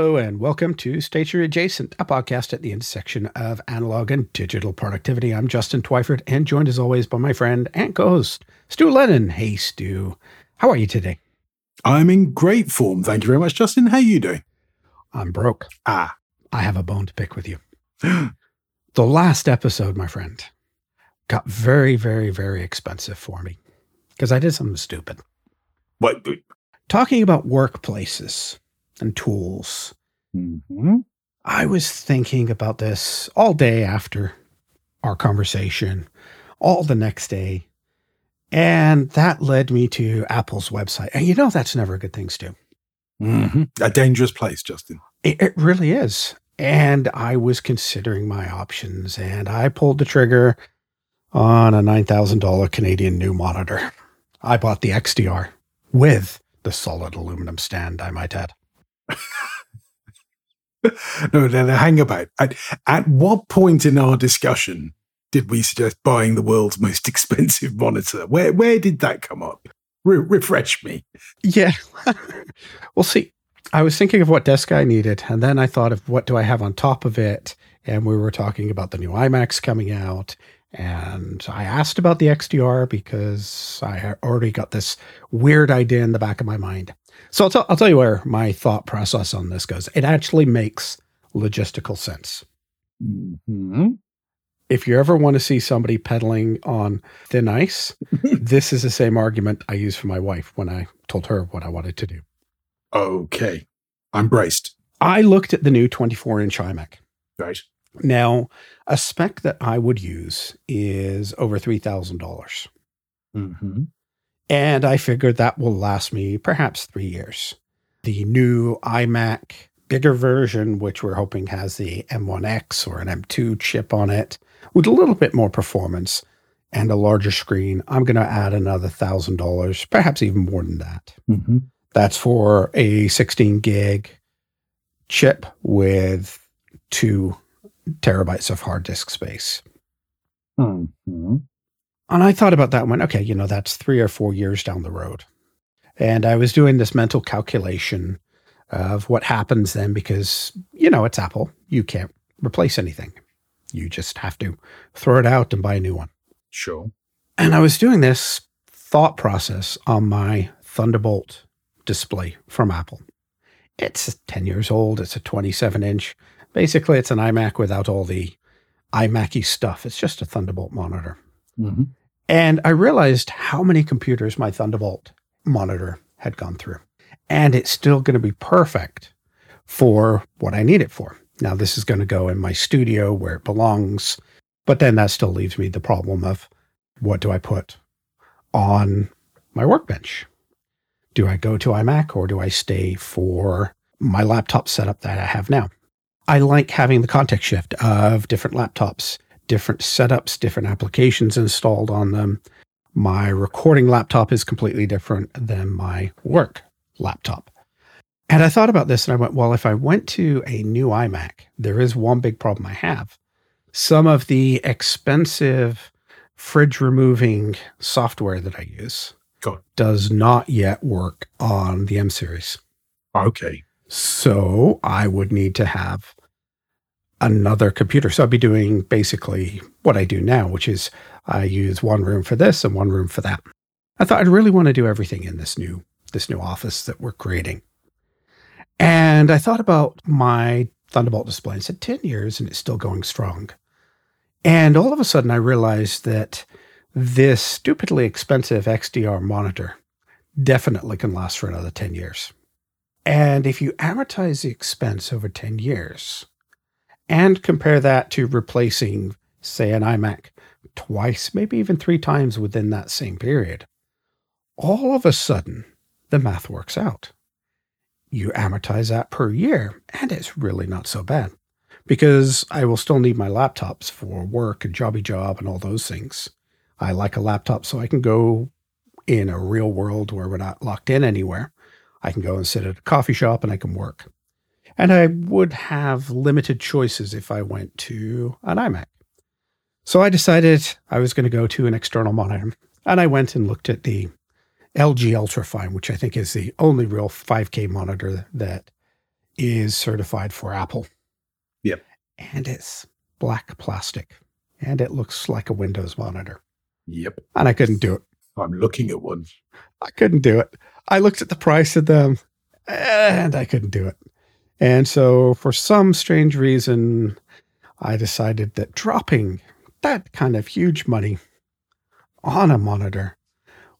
Hello, and welcome to Station Adjacent, a podcast at the intersection of analog and digital productivity. I'm Justin Twyford, and joined as always by my friend and co host, Stu Lennon. Hey, Stu. How are you today? I'm in great form. Thank you very much, Justin. How are you doing? I'm broke. Ah. I have a bone to pick with you. the last episode, my friend, got very, very, very expensive for me because I did something stupid. What? Talking about workplaces and tools. Mm-hmm. I was thinking about this all day after our conversation, all the next day. And that led me to Apple's website. And you know, that's never a good thing, Stu. Mm-hmm. A dangerous place, Justin. It, it really is. And I was considering my options and I pulled the trigger on a $9,000 Canadian new monitor. I bought the XDR with the solid aluminum stand, I might add. no, no, no, hang about. At, at what point in our discussion did we suggest buying the world's most expensive monitor? Where where did that come up? Re- refresh me. Yeah. well, see, I was thinking of what desk I needed, and then I thought of what do I have on top of it, and we were talking about the new iMacs coming out, and I asked about the XDR because I already got this weird idea in the back of my mind. So I'll, t- I'll tell you where my thought process on this goes. It actually makes logistical sense. Mm-hmm. If you ever want to see somebody pedaling on thin ice, this is the same argument I used for my wife when I told her what I wanted to do. Okay. I'm braced. I looked at the new 24 inch iMac. Right. Now, a spec that I would use is over $3,000. Mm-hmm. And I figured that will last me perhaps three years. The new iMac bigger version, which we're hoping has the M1X or an M2 chip on it, with a little bit more performance and a larger screen, I'm going to add another $1,000, perhaps even more than that. Mm-hmm. That's for a 16 gig chip with two terabytes of hard disk space. Mm-hmm. And I thought about that and went, okay, you know, that's three or four years down the road. And I was doing this mental calculation of what happens then because, you know, it's Apple. You can't replace anything. You just have to throw it out and buy a new one. Sure. And I was doing this thought process on my Thunderbolt display from Apple. It's 10 years old. It's a 27 inch. Basically, it's an iMac without all the iMacy stuff. It's just a Thunderbolt monitor. Mm-hmm. And I realized how many computers my Thunderbolt monitor had gone through. And it's still going to be perfect for what I need it for. Now, this is going to go in my studio where it belongs. But then that still leaves me the problem of what do I put on my workbench? Do I go to iMac or do I stay for my laptop setup that I have now? I like having the context shift of different laptops, different setups, different applications installed on them. My recording laptop is completely different than my work laptop. And I thought about this and I went, well, if I went to a new iMac, there is one big problem I have. Some of the expensive fridge removing software that I use God. does not yet work on the M series. Okay. So I would need to have another computer. So I'd be doing basically what I do now, which is I use one room for this and one room for that. I thought I'd really want to do everything in this new this new office that we're creating. And I thought about my Thunderbolt display and said 10 years and it's still going strong. And all of a sudden I realized that this stupidly expensive XDR monitor definitely can last for another 10 years. And if you amortize the expense over 10 years and compare that to replacing, say, an iMac twice, maybe even three times within that same period, all of a sudden the math works out. You amortize that per year, and it's really not so bad because I will still need my laptops for work and jobby job and all those things. I like a laptop so I can go in a real world where we're not locked in anywhere. I can go and sit at a coffee shop and I can work. And I would have limited choices if I went to an iMac. So I decided I was going to go to an external monitor. And I went and looked at the LG Ultrafine, which I think is the only real 5K monitor that is certified for Apple. Yep. And it's black plastic and it looks like a Windows monitor. Yep. And I couldn't do it. I'm looking at one. I couldn't do it. I looked at the price of them and I couldn't do it. And so, for some strange reason, I decided that dropping that kind of huge money on a monitor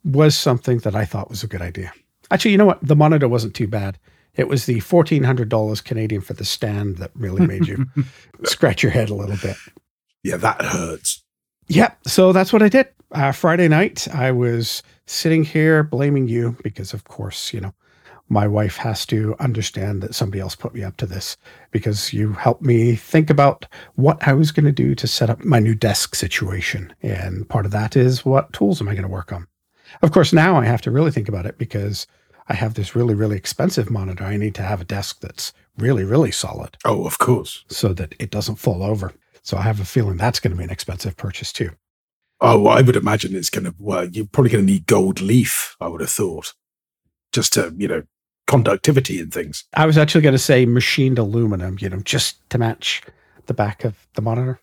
was something that I thought was a good idea. Actually, you know what? The monitor wasn't too bad. It was the $1,400 Canadian for the stand that really made you scratch your head a little bit. Yeah, that hurts. Yep. So that's what I did. Uh, Friday night, I was sitting here blaming you because, of course, you know, my wife has to understand that somebody else put me up to this because you helped me think about what I was going to do to set up my new desk situation. And part of that is what tools am I going to work on? Of course, now I have to really think about it because I have this really, really expensive monitor. I need to have a desk that's really, really solid. Oh, of course. So that it doesn't fall over. So I have a feeling that's going to be an expensive purchase too. Oh, I would imagine it's going to, well, you're probably going to need gold leaf, I would have thought, just to, you know, conductivity and things. I was actually going to say machined aluminum, you know, just to match the back of the monitor.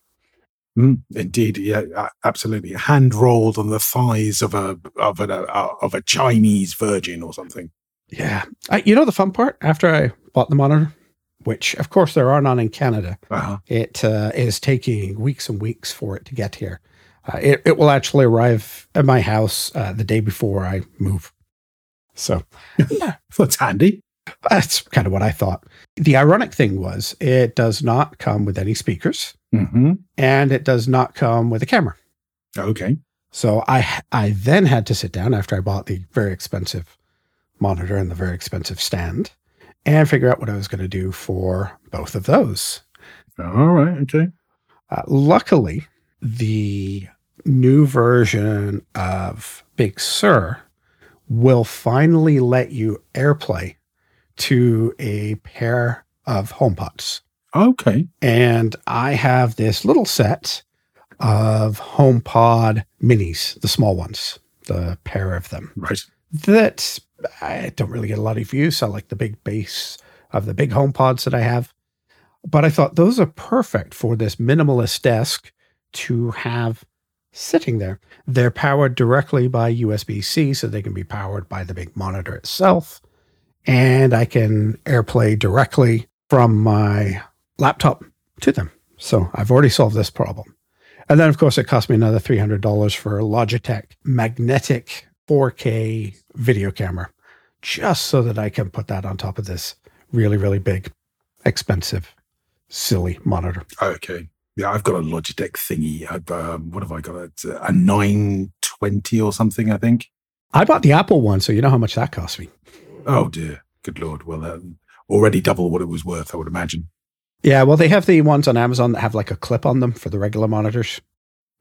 Mm, indeed, yeah, absolutely. Hand rolled on the thighs of a of a uh, of a Chinese virgin or something. Yeah, I, you know the fun part. After I bought the monitor, which of course there are none in Canada, uh-huh. it uh, is taking weeks and weeks for it to get here. Uh, it, it will actually arrive at my house uh, the day before I move. So yeah, that's handy. That's kind of what I thought. The ironic thing was it does not come with any speakers mm-hmm. and it does not come with a camera. Okay. So I I then had to sit down after I bought the very expensive monitor and the very expensive stand and figure out what I was going to do for both of those. All right. Okay. Uh, luckily, the new version of Big Sur will finally let you AirPlay to a pair of HomePods. Okay. And I have this little set of HomePod minis, the small ones, the pair of them. Right. That I don't really get a lot of use. I like the big bass of the big HomePods that I have. But I thought those are perfect for this minimalist desk to have sitting there. They're powered directly by USB C, so they can be powered by the big monitor itself. And I can AirPlay directly from my laptop to them. So I've already solved this problem. And then, of course, it cost me another $300 for a Logitech magnetic 4K video camera, just so that I can put that on top of this really, really big, expensive, silly monitor. Okay. Yeah, I've got a Logitech thingy. I've, um, what have I got? It's a 920 or something, I think. I bought the Apple one, so you know how much that cost me. Oh, dear. Good Lord. Well, um, already double what it was worth, I would imagine. Yeah, well, they have the ones on Amazon that have like a clip on them for the regular monitors.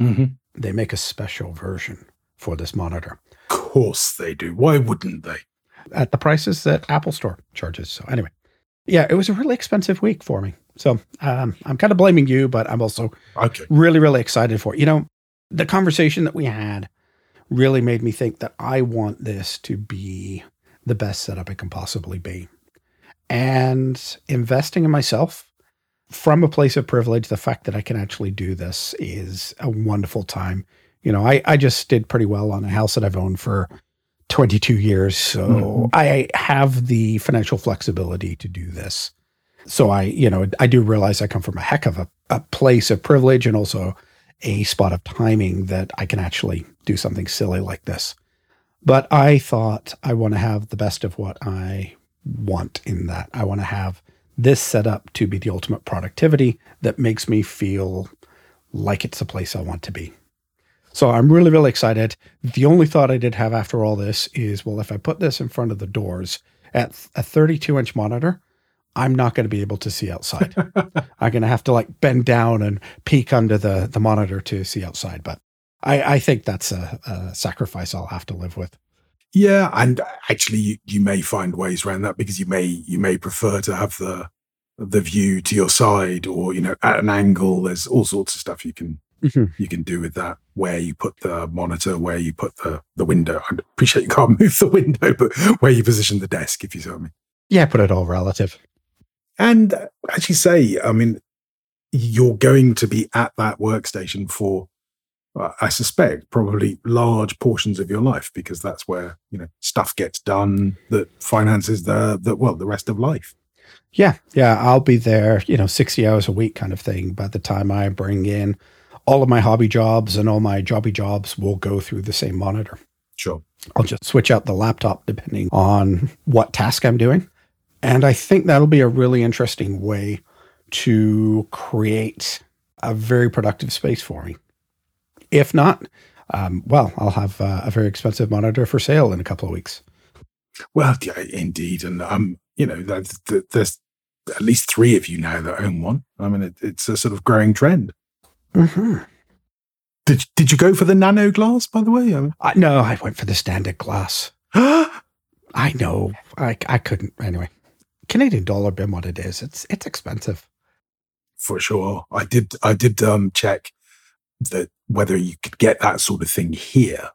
Mm-hmm. They make a special version for this monitor. Of course they do. Why wouldn't they? At the prices that Apple Store charges. So, anyway, yeah, it was a really expensive week for me. So um, I'm kind of blaming you, but I'm also okay. really, really excited for it. You know, the conversation that we had really made me think that I want this to be the best setup it can possibly be. And investing in myself from a place of privilege, the fact that I can actually do this is a wonderful time. You know, I, I just did pretty well on a house that I've owned for 22 years. So mm-hmm. I have the financial flexibility to do this so I, you know, I do realize I come from a heck of a, a place of privilege and also a spot of timing that I can actually do something silly like this. But I thought I want to have the best of what I want in that. I want to have this set up to be the ultimate productivity that makes me feel like it's the place I want to be. So I'm really, really excited. The only thought I did have after all this is well, if I put this in front of the doors at a 32 inch monitor, I'm not going to be able to see outside. I'm going to have to like bend down and peek under the, the monitor to see outside. But I, I think that's a, a sacrifice I'll have to live with. Yeah, and actually, you, you may find ways around that because you may you may prefer to have the the view to your side or you know at an angle. There's all sorts of stuff you can mm-hmm. you can do with that. Where you put the monitor, where you put the the window. I appreciate you can't move the window, but where you position the desk, if you see what I mean. Yeah, put it all relative. And as you say, I mean, you're going to be at that workstation for, uh, I suspect, probably large portions of your life because that's where you know stuff gets done that finances the the well the rest of life. Yeah, yeah, I'll be there, you know, sixty hours a week kind of thing. By the time I bring in all of my hobby jobs and all my jobby jobs, will go through the same monitor. Sure. I'll just switch out the laptop depending on what task I'm doing. And I think that'll be a really interesting way to create a very productive space for me. If not, um, well, I'll have uh, a very expensive monitor for sale in a couple of weeks. Well, yeah, indeed, and um, you know, there's, there's at least three of you now that own one. I mean, it, it's a sort of growing trend. Mm-hmm. Did Did you go for the nano glass, by the way? I mean, I, no, I went for the standard glass. I know, I I couldn't anyway. Canadian dollar being what it is, it's it's expensive. For sure. I did I did um check that whether you could get that sort of thing here.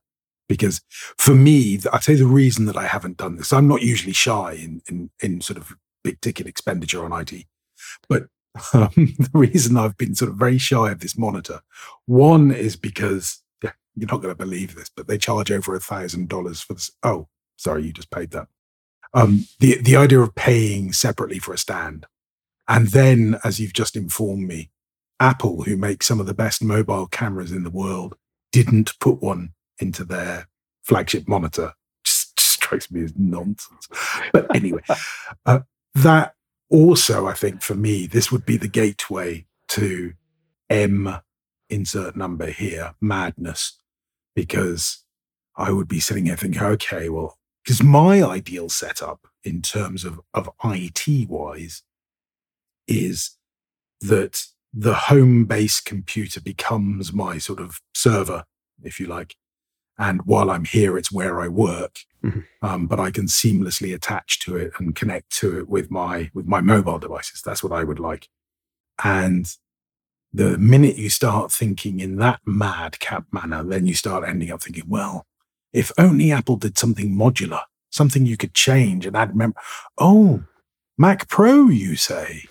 Because for me, I'd say the reason that I haven't done this, I'm not usually shy in in, in sort of big ticket expenditure on IT. But um, the reason I've been sort of very shy of this monitor, one is because yeah, you're not going to believe this, but they charge over a thousand dollars for this. Oh, sorry, you just paid that um, the the idea of paying separately for a stand, and then, as you've just informed me, Apple, who makes some of the best mobile cameras in the world, didn't put one into their flagship monitor. Just, just strikes me as nonsense. But anyway, uh, that also, I think, for me, this would be the gateway to M insert number here madness, because I would be sitting here thinking, okay, well, because my ideal setup in terms of, of IT wise is that the home base computer becomes my sort of server, if you like. And while I'm here, it's where I work. Mm-hmm. Um, but I can seamlessly attach to it and connect to it with my with my mobile devices. That's what I would like. And the minute you start thinking in that madcap manner, then you start ending up thinking, well, if only Apple did something modular, something you could change and add mem. Oh, Mac Pro, you say?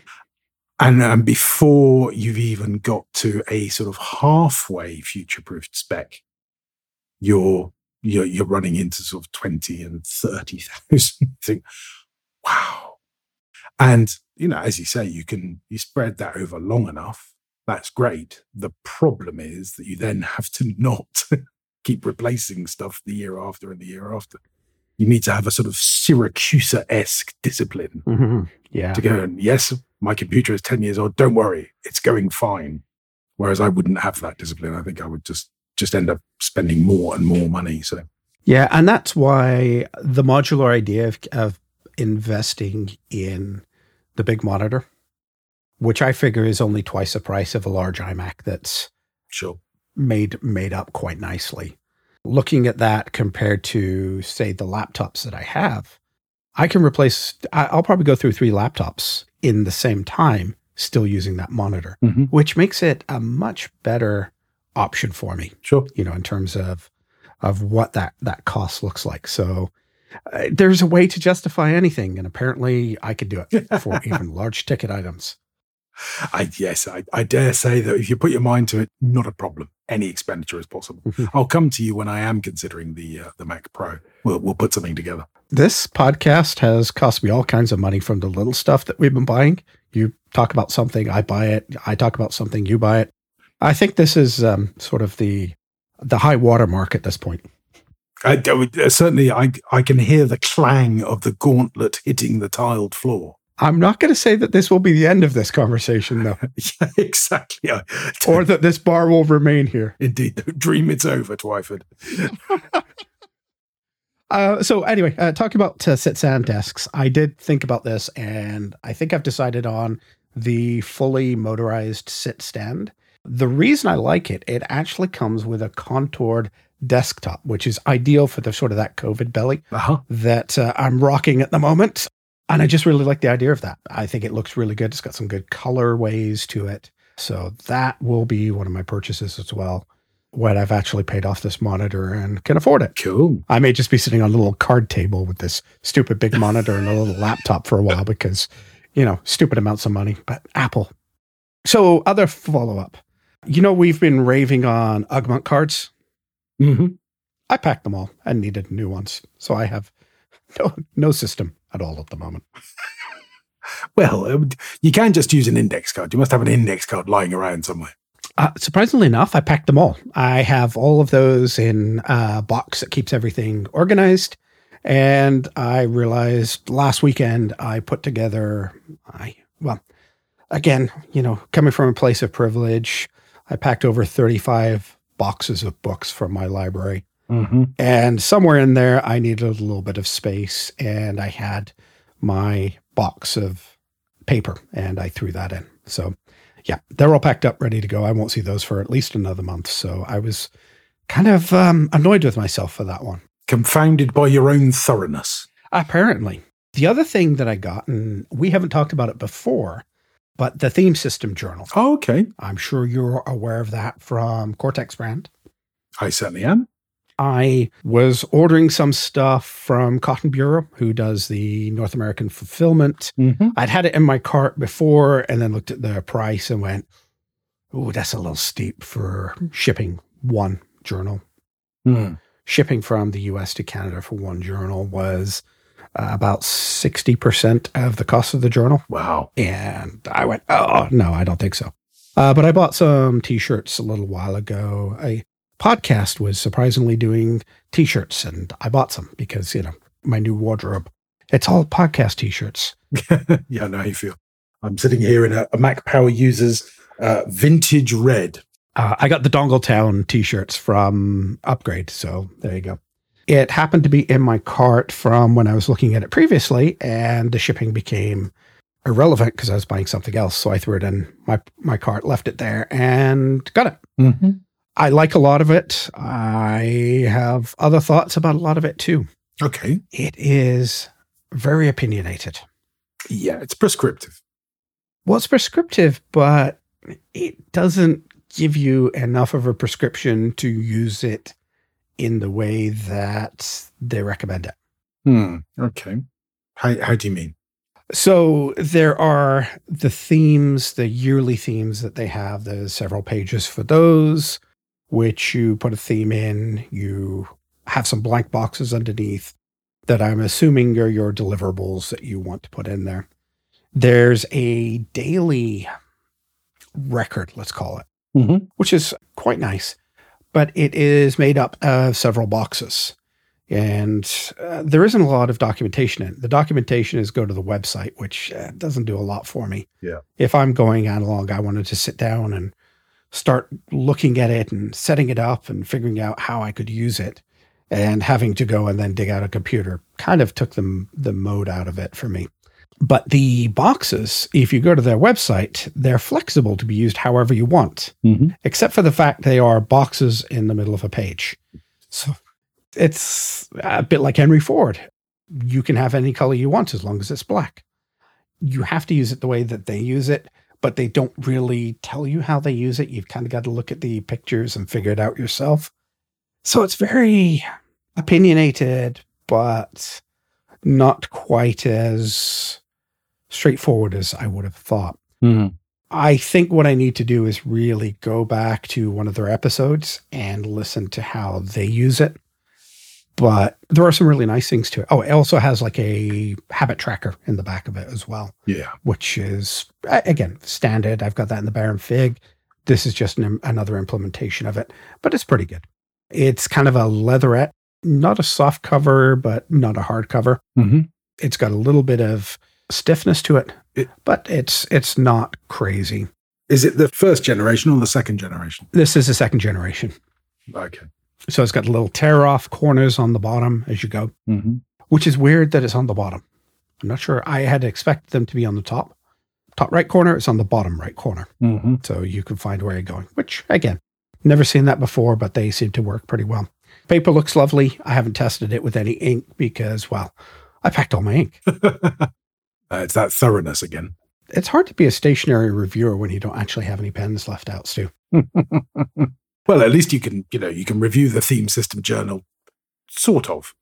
and um, before you've even got to a sort of halfway future-proofed spec, you're you're, you're running into sort of twenty and thirty thousand. think, wow. And you know, as you say, you can you spread that over long enough. That's great. The problem is that you then have to not keep replacing stuff the year after and the year after. You need to have a sort of Siracusa esque discipline mm-hmm. yeah. to go and, yes, my computer is 10 years old. Don't worry, it's going fine. Whereas I wouldn't have that discipline. I think I would just just end up spending more and more money. So, yeah. And that's why the modular idea of, of investing in the big monitor, which I figure is only twice the price of a large iMac that's sure made made up quite nicely. Looking at that compared to say the laptops that I have, I can replace I'll probably go through three laptops in the same time still using that monitor, mm-hmm. which makes it a much better option for me. Sure. You know, in terms of of what that that cost looks like. So uh, there's a way to justify anything and apparently I could do it for even large ticket items. I yes, I, I, dare say that if you put your mind to it, not a problem. Any expenditure is possible. Mm-hmm. I'll come to you when I am considering the uh, the Mac Pro. We'll we'll put something together. This podcast has cost me all kinds of money from the little stuff that we've been buying. You talk about something, I buy it. I talk about something, you buy it. I think this is um, sort of the the high water mark at this point. I, I, certainly, I I can hear the clang of the gauntlet hitting the tiled floor. I'm not going to say that this will be the end of this conversation, though. yeah, exactly. or that this bar will remain here. Indeed. Dream it's over, Twyford. uh, so, anyway, uh, talking about uh, sit stand desks, I did think about this, and I think I've decided on the fully motorized sit stand. The reason I like it, it actually comes with a contoured desktop, which is ideal for the sort of that COVID belly uh-huh. that uh, I'm rocking at the moment. And I just really like the idea of that. I think it looks really good. It's got some good colorways to it. So that will be one of my purchases as well when I've actually paid off this monitor and can afford it. Cool. I may just be sitting on a little card table with this stupid big monitor and a little laptop for a while because you know, stupid amounts of money, but Apple. So, other follow up. You know, we've been raving on Ugmonk cards. Mm-hmm. I packed them all and needed new ones. So, I have no, no system at all at the moment. Well, um, you can't just use an index card. You must have an index card lying around somewhere. Uh, surprisingly enough, I packed them all. I have all of those in a box that keeps everything organized. And I realized last weekend I put together, I, well, again, you know, coming from a place of privilege, I packed over 35 boxes of books from my library. Mm-hmm. And somewhere in there, I needed a little bit of space. And I had my box of paper and I threw that in. So, yeah, they're all packed up, ready to go. I won't see those for at least another month. So I was kind of um, annoyed with myself for that one. Confounded by your own thoroughness. Apparently. The other thing that I got, and we haven't talked about it before, but the theme system journal. Oh, okay. I'm sure you're aware of that from Cortex brand. I certainly am. I was ordering some stuff from Cotton Bureau, who does the North American fulfillment. Mm-hmm. I'd had it in my cart before and then looked at the price and went, oh, that's a little steep for shipping one journal. Mm. Shipping from the US to Canada for one journal was uh, about 60% of the cost of the journal. Wow. And I went, oh, no, I don't think so. Uh, but I bought some t shirts a little while ago. A podcast was surprisingly doing t shirts, and I bought some because, you know, my new wardrobe, it's all podcast t shirts. yeah, I know how you feel. I'm sitting here in a, a Mac Power Users uh, vintage red. Uh, I got the Dongle Town t shirts from Upgrade. So there you go. It happened to be in my cart from when I was looking at it previously, and the shipping became irrelevant because I was buying something else. So I threw it in my, my cart, left it there, and got it. Mm-hmm. I like a lot of it. I have other thoughts about a lot of it too. Okay. It is very opinionated. Yeah, it's prescriptive. Well, it's prescriptive, but it doesn't give you enough of a prescription to use it in the way that they recommend it. Hmm. Okay. How, how do you mean? So there are the themes, the yearly themes that they have. There's several pages for those, which you put a theme in. You have some blank boxes underneath that I'm assuming are your deliverables that you want to put in there. There's a daily record, let's call it, Mm-hmm. which is quite nice, but it is made up of several boxes. And uh, there isn't a lot of documentation in it. The documentation is go to the website, which uh, doesn't do a lot for me. Yeah. If I'm going analog, I wanted to sit down and start looking at it and setting it up and figuring out how I could use it. And having to go and then dig out a computer kind of took the, the mode out of it for me. But the boxes, if you go to their website, they're flexible to be used however you want Mm-hmm. except for the fact they are boxes in the middle of a page. So it's a bit like Henry Ford. You can have any color you want as long as it's black. You have to use it the way that they use it, but they don't really tell you how they use it. You've kind of got to look at the pictures and figure it out yourself. So it's very opinionated, but not quite as straightforward as I would have thought. Mm-hmm. I think what I need to do is really go back to one of their episodes and listen to how they use it. But there are some really nice things to it. Oh, it also has like a habit tracker in the back of it as well, Yeah. which is, again, standard. I've got that in the Baron Fig. This is just an, another implementation of it, but it's pretty good. It's kind of a leatherette, not a soft cover, but not a hard cover Mm-hmm. it's got a little bit of stiffness to it, It- but it's it's not crazy. Is it the first generation or the second generation? This is the second generation. Okay. So it's got little tear off corners on the bottom as you go, Mm-hmm. which is weird that it's on the bottom. I'm not sure. I had expected them to be on the top. Top right corner, it's on the bottom right corner. Mm-hmm. So you can find where you're going, which again, never seen that before, but they seem to work pretty well. Paper looks lovely. I haven't tested it with any ink because, well, I packed all my ink. uh, it's that thoroughness again. It's hard to be a stationery reviewer when you don't actually have any pens left out, Stu. well, at least you can, you know, you can review the theme system journal, sort of.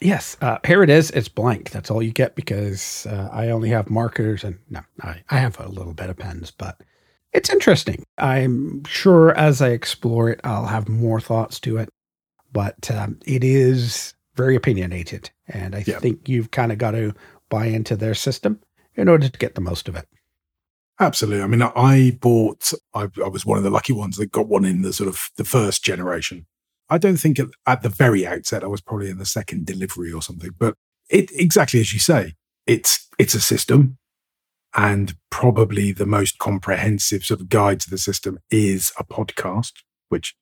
Yes, uh, here it is. It's blank. That's all you get because uh, I only have markers and no, I, I have a little bit of pens, but it's interesting. I'm sure as I explore it, I'll have more thoughts to it, but um, it is very opinionated. And I yeah. think you've kind of got to buy into their system in order to get the most of it. Absolutely. I mean, I bought, I, I was one of the lucky ones that got one in the sort of the first generation. I don't think at, at the very outset, I was probably in the second delivery or something, but it exactly as you say, it's, it's a system and probably the most comprehensive sort of guide to the system is a podcast, which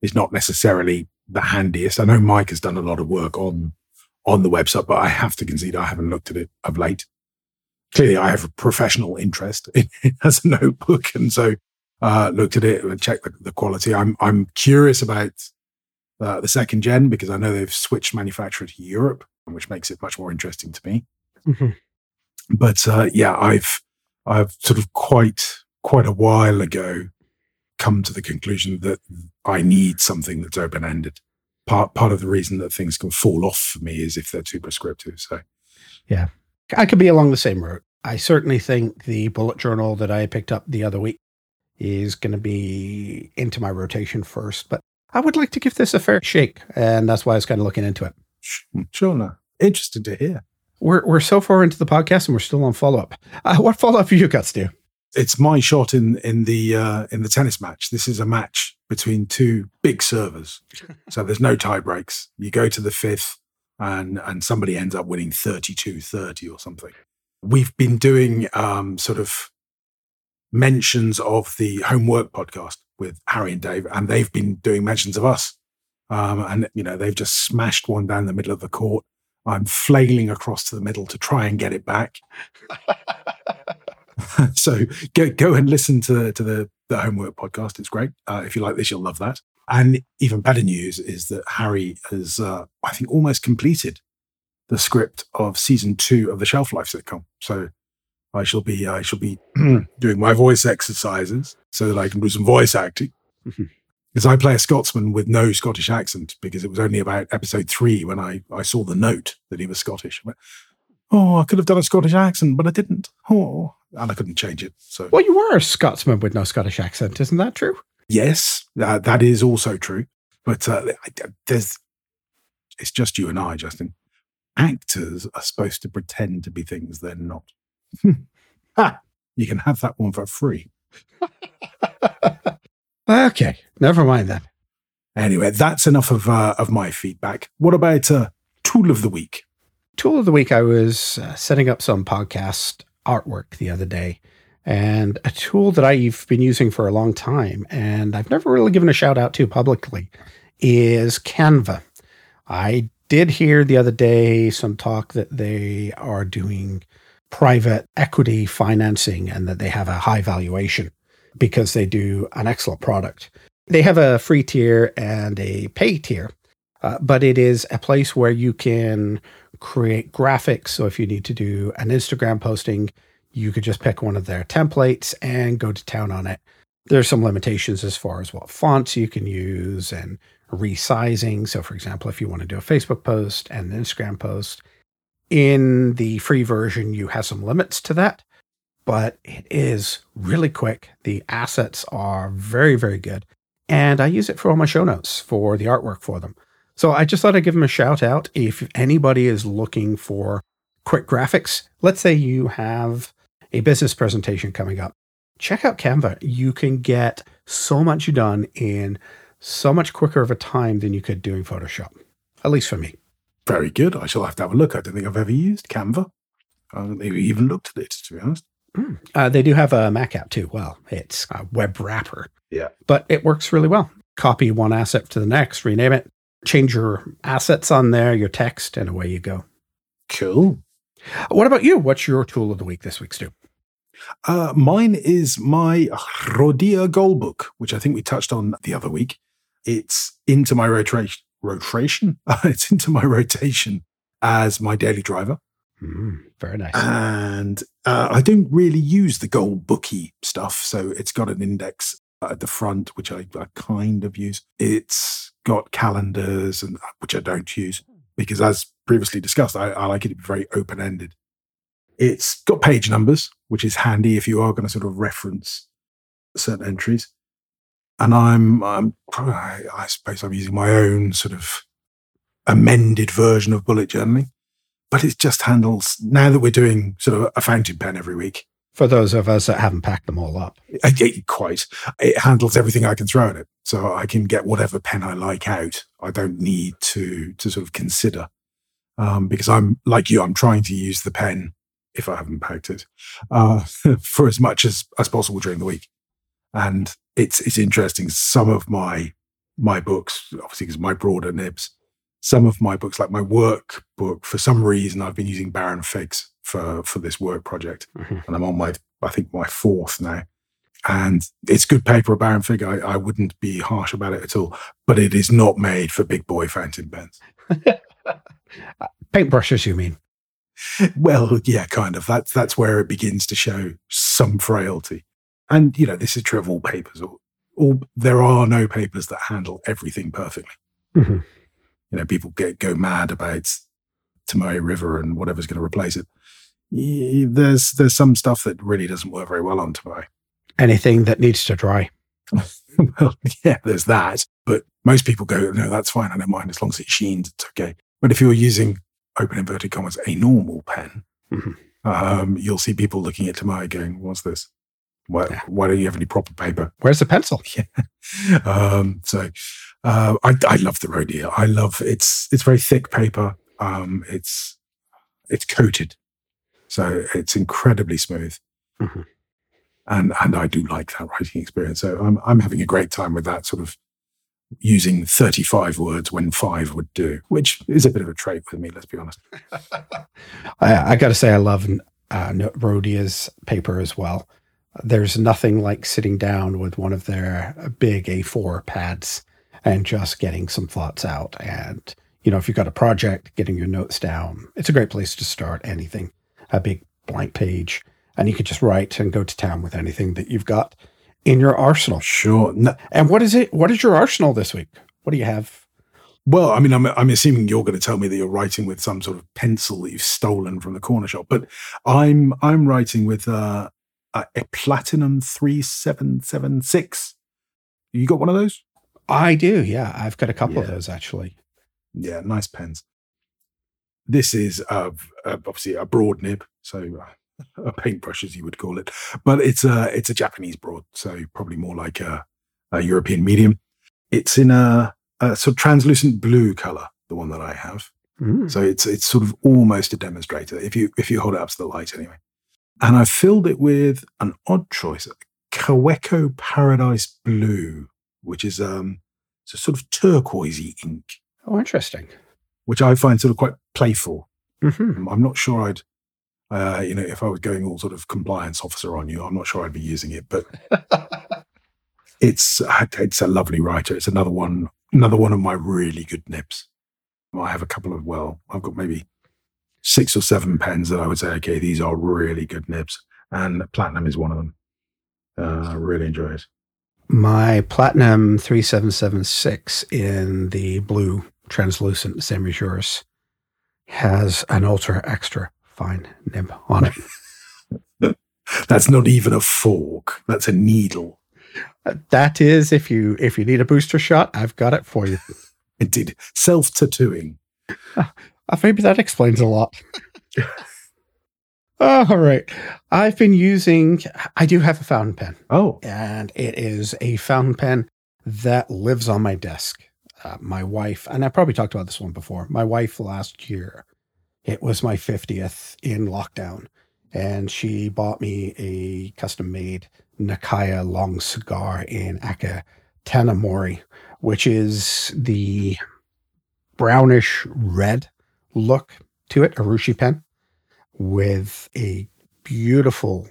is not necessarily the handiest. I know Mike has done a lot of work on on the website, but I have to concede I haven't looked at it of late. Clearly, I have a professional interest in it as a notebook, and so uh, looked at it and checked the, the, quality. I'm I'm curious about uh, the second gen because I know they've switched manufacturer to Europe, which makes it much more interesting to me. Mm-hmm. But uh, yeah, I've I've sort of quite quite a while ago come to the conclusion that I need something that's open ended. Part part of the reason that things can fall off for me is if they're too prescriptive. So yeah, I could be along the same route. I certainly think the bullet journal that I picked up the other week is going to be into my rotation first, but I would like to give this a fair shake, and that's why I was kind of looking into it. Sure, no, interesting to hear. We're we're so far into the podcast and we're still on follow up. Uh, what follow up have you got, Stu? It's my shot in in the uh, in the tennis match. This is a match between two big servers, so there's no tie breaks. You go to the fifth, and and somebody ends up winning 32-30 or something. We've been doing um, sort of mentions of the homework podcast with Harry and Dave, and they've been doing mentions of us. Um, and you know they've just smashed one down the middle of the court I'm flailing across to the middle to try and get it back. so go go and listen to to the the homework podcast. It's great. Uh, if you like this, you'll love that. And even better news is that Harry has, uh, I think, almost completed the script of season two of the Shelf Life sitcom. So I shall be I shall be doing my voice exercises so that I can do some voice acting. Mm-hmm because I play a Scotsman with no Scottish accent because it was only about episode three when I, I saw the note that he was Scottish. I went, oh, I could have done a Scottish accent, but I didn't. Oh, and I couldn't change it. So, well, you were a Scotsman with no Scottish accent, isn't that true? Yes, uh, that is also true. But uh, there's, it's just you and I, Justin. Actors are supposed to pretend to be things they're not. ha! You can have that one for free. Okay, never mind that. Anyway, that's enough of uh, of my feedback. What about uh, tool of the week? Tool of the week. I was uh, setting up some podcast artwork the other day, and a tool that I've been using for a long time, and I've never really given a shout out to publicly, is Canva. I did hear the other day some talk that they are doing private equity financing and that they have a high valuation because they do an excellent product. They have a free tier and a pay tier, uh, but it is a place where you can create graphics. So if you need to do an Instagram posting, you could just pick one of their templates and go to town on it. There's some limitations as far as what fonts you can use and resizing. So, for example, if you want to do a Facebook post and an Instagram post, in the free version, you have some limits to that but it is really quick. The assets are very, very good. And I use it for all my show notes for the artwork for them. So I just thought I'd give them a shout out. If anybody is looking for quick graphics, let's say you have a business presentation coming up, check out Canva. You can get so much done in so much quicker of a time than you could doing Photoshop, at least for me. Very good. I shall have to have a look. I don't think I've ever used Canva. I haven't even looked at it, to be honest. Mm. Uh, they do have a Mac app too. Well, it's a web wrapper. Yeah. But it works really well. Copy one asset to the next, rename it, change your assets on there, your text, and away you go. Cool. What about you? What's your tool of the week this week, Stu? Uh, mine is my Rhodia Goalbook, which I think we touched on the other week. It's into my rotation. Rotation? it's into my rotation as my daily driver. Mm, very nice. And uh, I don't really use the gold bookie stuff. So it's got an index at the front, which I, I kind of use. It's got calendars and which I don't use. because as previously discussed, I, I like it to be very open ended. It's got page numbers, which is handy if you are going to sort of reference certain entries. And I'm, I'm, I suppose I'm using my own sort of amended version of bullet journaling, but it just handles now that we're doing sort of a fountain pen every week. For those of us that haven't packed them all up, it, quite it handles everything I can throw at it, so I can get whatever pen I like out. I don't need to to sort of consider um, because I'm like you. I'm trying to use the pen if I haven't packed it uh, for as much as as possible during the week, and it's it's interesting. Some of my my books, obviously, because my broader nibs, some of my books, like my work book, for some reason I've been using Baron Figs for for this work project, mm-hmm. and I'm on my I think my fourth now. And it's good paper, a Baron Fig. I, I wouldn't be harsh about it at all, but it is not made for big boy fountain pens. Paintbrushes, you mean? Well, yeah, kind of. That's that's where it begins to show some frailty. And you know, this is true of all papers. All, all there are no papers that handle everything perfectly. Mm-hmm you know, people get go mad about Tomoe River and whatever's going to replace it. There's there's some stuff that really doesn't work very well on Tomoe. Anything that needs to dry. well, yeah, there's that. But most people go, no, that's fine. I don't mind as long as it sheens, it's okay. But if you're using open inverted commas a normal pen, mm-hmm. um, you'll see people looking at Tomoe going, "What's this? Why, yeah. why don't you have any proper paper? Where's the pencil?" Yeah. Um, so uh, I, I love the Rhodia. I love it's it's very thick paper. Um, it's it's coated, so it's incredibly smooth, mm-hmm. and and I do like that writing experience. So I'm I'm having a great time with that sort of using 35 words when five would do, which is a bit of a trait with me. Let's be honest. I, I got to say, I love uh, Rhodia's paper as well. There's nothing like sitting down with one of their big A4 pads and just getting some thoughts out. And, you know, if you've got a project, getting your notes down, it's a great place to start anything, a big blank page. And you can just write and go to town with anything that you've got in your arsenal. Sure. And what is it? What is your arsenal this week? What do you have? Well, I mean, I'm, I'm assuming you're going to tell me that you're writing with some sort of pencil that you've stolen from the corner shop, but I'm I'm writing with uh, a, a Platinum three seven seven six. You got one of those? I do. Yeah, I've got a couple yeah. of those actually. Yeah, nice pens. This is uh, obviously a broad nib, so uh, a paintbrush as you would call it, but it's a it's a Japanese broad, so probably more like a, a European medium. It's in a, a, sort of translucent blue color, the one that I have. Mm. So it's it's sort of almost a demonstrator if you if you hold it up to the light anyway. And I filled it with an odd choice, Kaweco Paradise Blue which is um, it's a sort of turquoisey ink. Oh, interesting. Which I find sort of quite playful. Mm-hmm. I'm not sure I'd, uh, you know, if I was going all sort of compliance officer on you, I'm not sure I'd be using it. But it's it's a lovely writer. It's another one, another one of my really good nibs. I have a couple of well, I've got maybe six or seven pens that I would say, okay, these are really good nibs, and platinum is one of them. Uh, I really enjoy it my Platinum 3776 in the blue translucent, same as yours, has an ultra extra fine nib on it. That's not even a fork. That's a needle. That is, if you if you need a booster shot, I've got it for you. Indeed, self tattooing. Uh, maybe that explains a lot. Oh, all right. I've been using, I do have a fountain pen. Oh. And it is a fountain pen that lives on my desk. Uh, my wife, and I probably talked about this one before. My wife last year, it was my 50th in lockdown, and she bought me a custom made Nakaya long cigar in Aka Tamenuri, which is the brownish red look to it, urushi pen with a beautiful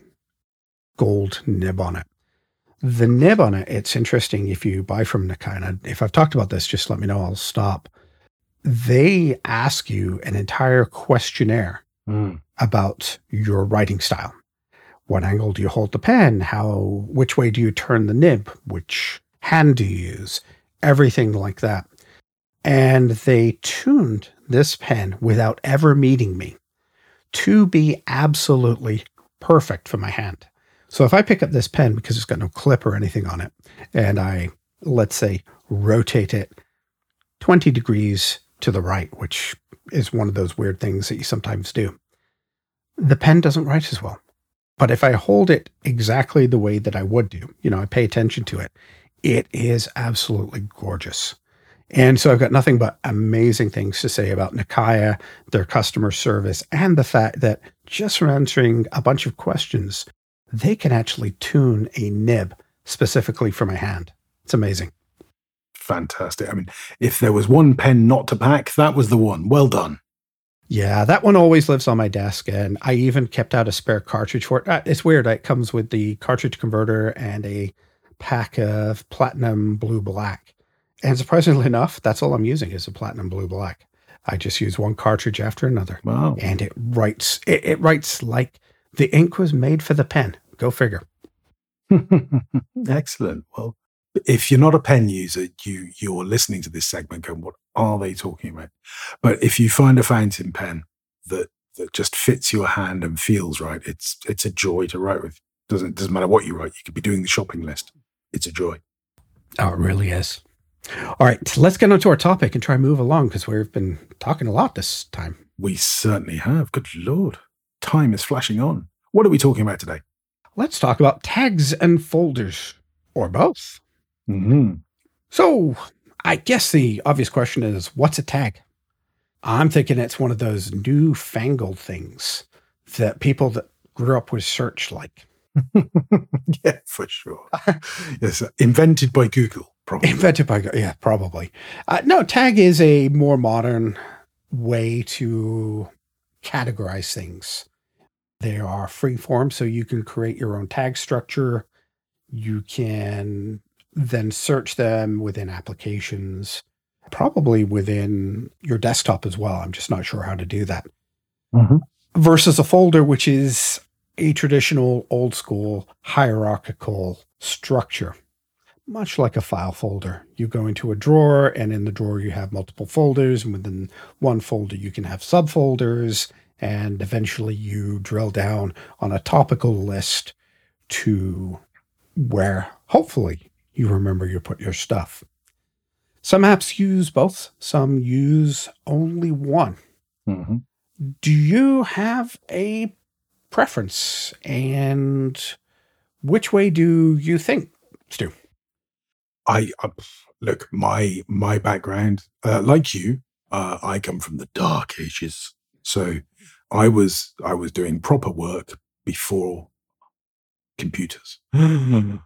gold nib on it. The nib on it, it's interesting if you buy from Nakaya. If I've talked about this, just let me know. I'll stop. They ask you an entire questionnaire mm. about your writing style. What angle do you hold the pen? How, which way do you turn the nib? Which hand do you use? Everything like that. And they tuned this pen without ever meeting me to be absolutely perfect for my hand. So if I pick up this pen because it's got no clip or anything on it, and I, let's say, rotate it 20 degrees to the right, which is one of those weird things that you sometimes do, the pen doesn't write as well. But if I hold it exactly the way that I would do, you know, I pay attention to it, it is absolutely gorgeous. And so I've got nothing but amazing things to say about Nakaya, their customer service, and the fact that just from answering a bunch of questions, they can actually tune a nib specifically for my hand. It's amazing. Fantastic. I mean, if there was one pen not to pack, that was the one. Well done. Yeah, that one always lives on my desk, and I even kept out a spare cartridge for it. Uh, it's weird. It comes with the cartridge converter and a pack of platinum blue black. And surprisingly enough, that's all I'm using is a platinum blue black. I just use one cartridge after another. Wow. And it writes it, it writes like the ink was made for the pen. Go figure. Excellent. Well, if you're not a pen user, you you're listening to this segment going, what are they talking about? But if you find a fountain pen that that just fits your hand and feels right, it's it's a joy to write with. Doesn't doesn't matter what you write, you could be doing the shopping list. It's a joy. Oh, it really is. All right, let's get on to our topic and try and move along because we've been talking a lot this time. We certainly have. Good Lord. Time is flashing on. What are we talking about today? Let's talk about tags and folders, or both. Mm-hmm. So, I guess the obvious question is what's a tag? I'm thinking it's one of those newfangled things that people that grew up with search like. yeah, for sure. yes, invented by Google, probably. Invented by Google, yeah, probably. Uh, no, tag is a more modern way to categorize things. They are free form, so you can create your own tag structure. You can then search them within applications, probably within your desktop as well. I'm just not sure how to do that. Mm-hmm. Versus a folder, which is a traditional old school hierarchical structure, much like a file folder. You go into a drawer, and in the drawer, you have multiple folders, and within one folder, you can have subfolders. And eventually, you drill down on a topical list to where hopefully you remember you put your stuff. Some apps use both, some use only one. Mm-hmm. Do you have a preference? And which way do you think, Stu? I uh, look my my background, uh, like you, uh, I come from the dark ages. So I was I was doing proper work before computers, and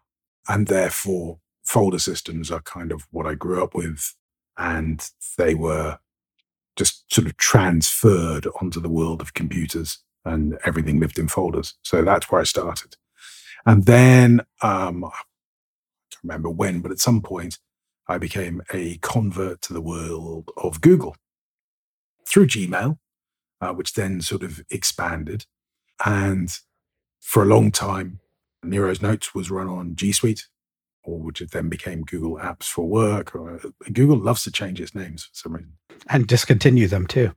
therefore folder systems are kind of what I grew up with, and they were just sort of transferred onto the world of computers and everything lived in folders. So that's where I started. And then um, I can't remember when, but at some point I became a convert to the world of Google through Gmail, uh, which then sort of expanded. And for a long time, Nero's Notes was run on G Suite, or which then became Google Apps for Work. Or, Google loves to change its names for some reason. And discontinue them too.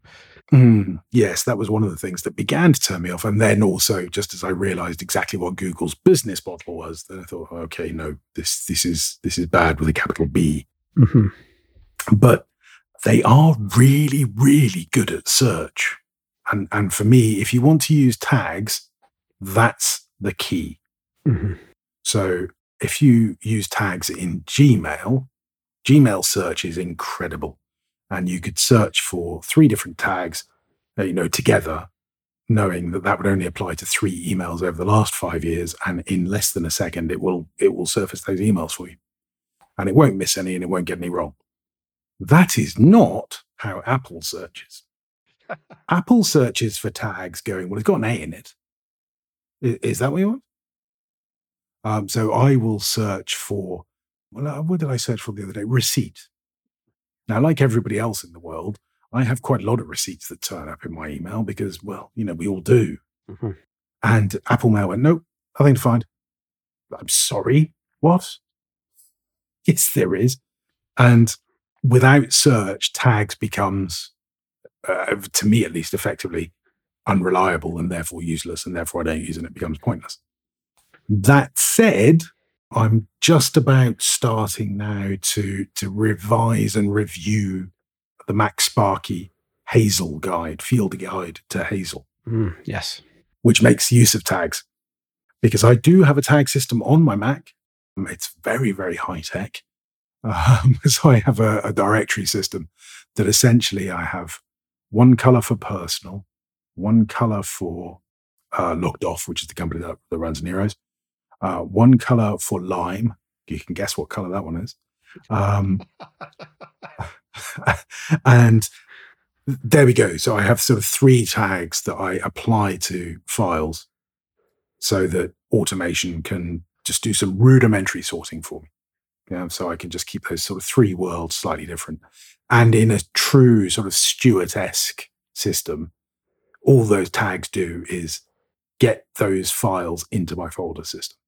Mm, yes, that was one of the things that began to turn me off. And then also, just as I realized exactly what Google's business model was, then I thought, okay, no, this this is this is bad with a capital B. Mm-hmm. But they are really, really good at search. And and for me, if you want to use tags, that's the key. Mm-hmm. So if you use tags in Gmail, Gmail search is incredible. And you could search for three different tags, uh, you know, together, knowing that that would only apply to three emails over the last five years. And in less than a second, it will, it will surface those emails for you. And it won't miss any and it won't get any wrong. That is not how Apple searches. Apple searches for tags going, well, it's got an A in it. Is, is that what you want? Um, so I will search for, well, uh, what did I search for the other day? Receipt. Now, like everybody else in the world, I have quite a lot of receipts that turn up in my email because, well, you know, we all do. Mm-hmm. And Apple Mail went, nope, nothing to find. I'm sorry. What? Yes, there is. And without search, tags becomes uh, to me at least, effectively unreliable and therefore useless, and therefore I don't use it and it becomes pointless. That said, I'm just about starting now to to revise and review the MacSparky Hazel guide, field guide to Hazel. Mm, yes. Which makes use of tags. Because I do have a tag system on my Mac. It's very, very high tech. Um, so I have a, a directory system that essentially I have one color for personal, one color for uh, Off, which is the company that, that runs Neros, uh, one color for Lime. You can guess what color that one is. Um, and there we go. So I have sort of three tags that I apply to files so that automation can just do some rudimentary sorting for me. Yeah, so I can just keep those sort of three worlds slightly different. And in a true sort of Stuart esque system, all those tags do is get those files into my folder system,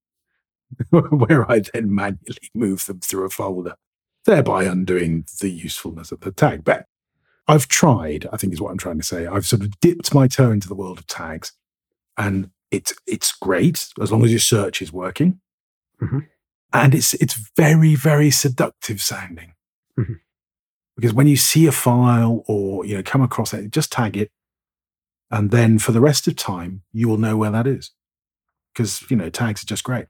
where I then manually move them through a folder, thereby undoing the usefulness of the tag. But I've tried, I think is what I'm trying to say. I've sort of dipped my toe into the world of tags, and it's it's great as long as your search is working. Mm-hmm. And it's it's very, very seductive sounding. Mm-hmm. Because when you see a file or you know come across it, just tag it. And then for the rest of time, you will know where that is. Because you know, tags are just great.